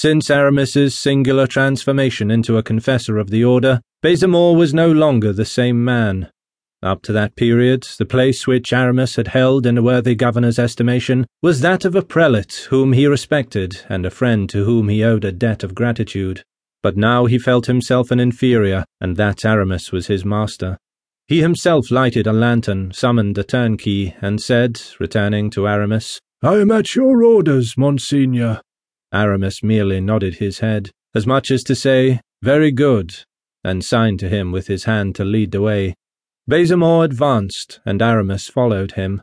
Since Aramis's singular transformation into a confessor of the order, Baisemeaux was no longer the same man. Up to that period, the place which Aramis had held in a worthy governor's estimation was that of a prelate whom he respected and a friend to whom he owed a debt of gratitude. But now he felt himself an inferior, and that Aramis was his master. He himself lighted a lantern, summoned a turnkey, and said, returning to Aramis, I am at your orders, Monseigneur. Aramis merely nodded his head, as much as to say, Very good, and signed to him with his hand to lead the way. Baisemeaux advanced, and Aramis followed him.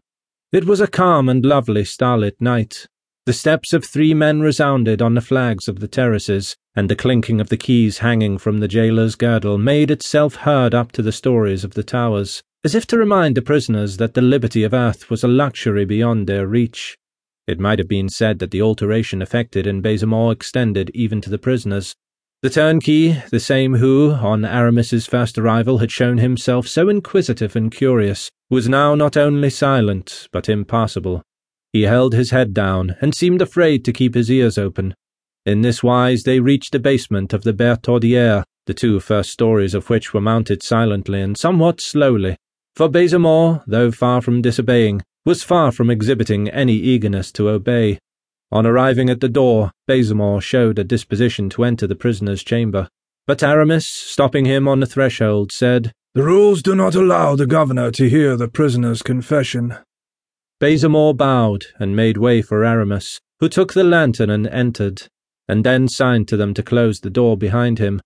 It was a calm and lovely starlit night. The steps of three men resounded on the flags of the terraces, and the clinking of the keys hanging from the jailer's girdle made itself heard up to the stories of the towers, as if to remind the prisoners that the liberty of earth was a luxury beyond their reach. It might have been said that the alteration effected in Baisemeaux extended even to the prisoners, the turnkey, the same who, on Aramis's first arrival, had shown himself so inquisitive and curious, was now not only silent, but impassible. He held his head down, and seemed afraid to keep his ears open. In this wise they reached the basement of the Bertaudiere, the two first stories of which were mounted silently and somewhat slowly, for Baisemeaux, though far from disobeying, was far from exhibiting any eagerness to obey. On arriving at the door, Baisemeaux showed a disposition to enter the prisoner's chamber, but Aramis, stopping him on the threshold, said, The rules do not allow the governor to hear the prisoner's confession. Baisemeaux bowed and made way for Aramis, who took the lantern and entered, and then signed to them to close the door behind him.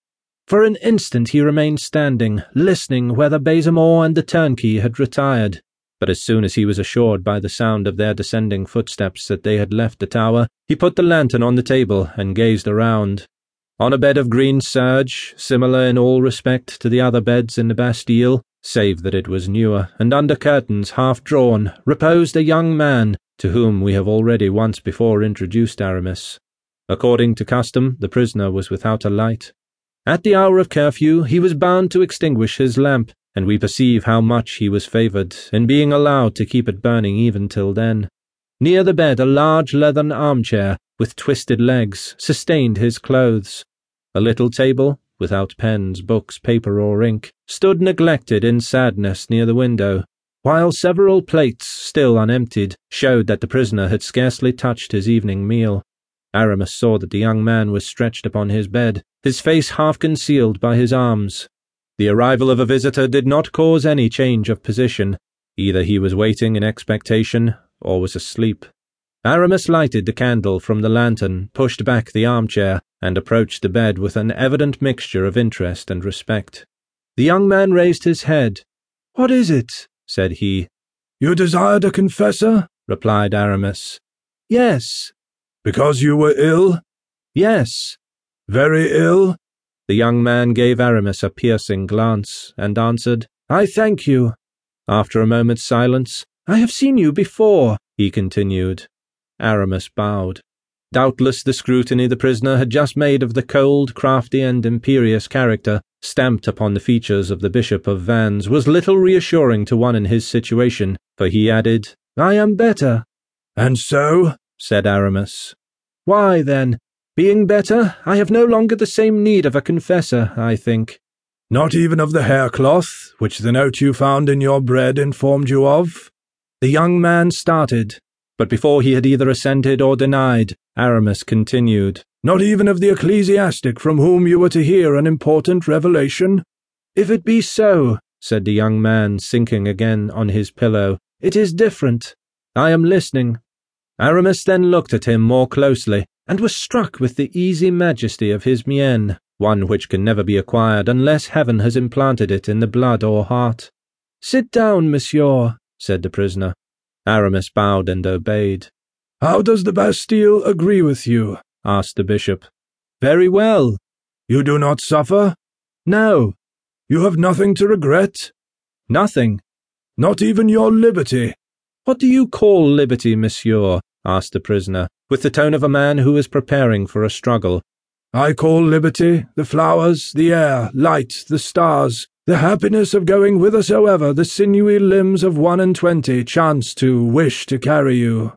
For an instant he remained standing, listening whether Baisemeaux and the turnkey had retired but as soon as he was assured by the sound of their descending footsteps that they had left the tower, he put the lantern on the table and gazed around. On a bed of green serge, similar in all respect to the other beds in the Bastille, save that it was newer, and under curtains half drawn, reposed a young man, to whom we have already once before introduced Aramis. According to custom, the prisoner was without a light. At the hour of curfew, he was bound to extinguish his lamp, and we perceive how much he was favoured in being allowed to keep it burning even till then. Near the bed, a large leathern armchair with twisted legs sustained his clothes. A little table, without pens, books, paper, or ink, stood neglected in sadness near the window, while several plates, still unemptied, showed that the prisoner had scarcely touched his evening meal. Aramis saw that the young man was stretched upon his bed, his face half concealed by his arms, the arrival of a visitor did not cause any change of position. Either he was waiting in expectation, or was asleep. Aramis lighted the candle from the lantern, pushed back the armchair, and approached the bed with an evident mixture of interest and respect. The young man raised his head. What is it? said he. You desired a confessor? replied Aramis. Yes. Because you were ill? Yes. Very ill? The young man gave Aramis a piercing glance and answered, I thank you. After a moment's silence, I have seen you before, he continued. Aramis bowed. Doubtless the scrutiny the prisoner had just made of the cold, crafty, and imperious character stamped upon the features of the Bishop of Vannes was little reassuring to one in his situation, for he added, I am better. And so? said Aramis. Why, then, being better, I have no longer the same need of a confessor, I think. Not even of the haircloth, which the note you found in your bread informed you of? The young man started, but before he had either assented or denied, Aramis continued. Not even of the ecclesiastic from whom you were to hear an important revelation? If it be so, said the young man, sinking again on his pillow, it is different. I am listening. Aramis then looked at him more closely, and was struck with the easy majesty of his mien, one which can never be acquired unless heaven has implanted it in the blood or heart. Sit down, monsieur, said the prisoner. Aramis bowed and obeyed. How does the Bastille agree with you? asked the bishop. Very well. You do not suffer? No. You have nothing to regret? Nothing. Not even your liberty? What do you call liberty, monsieur? Asked the prisoner, with the tone of a man who is preparing for a struggle. I call liberty the flowers, the air, light, the stars, the happiness of going whithersoever the sinewy limbs of one and twenty chance to wish to carry you.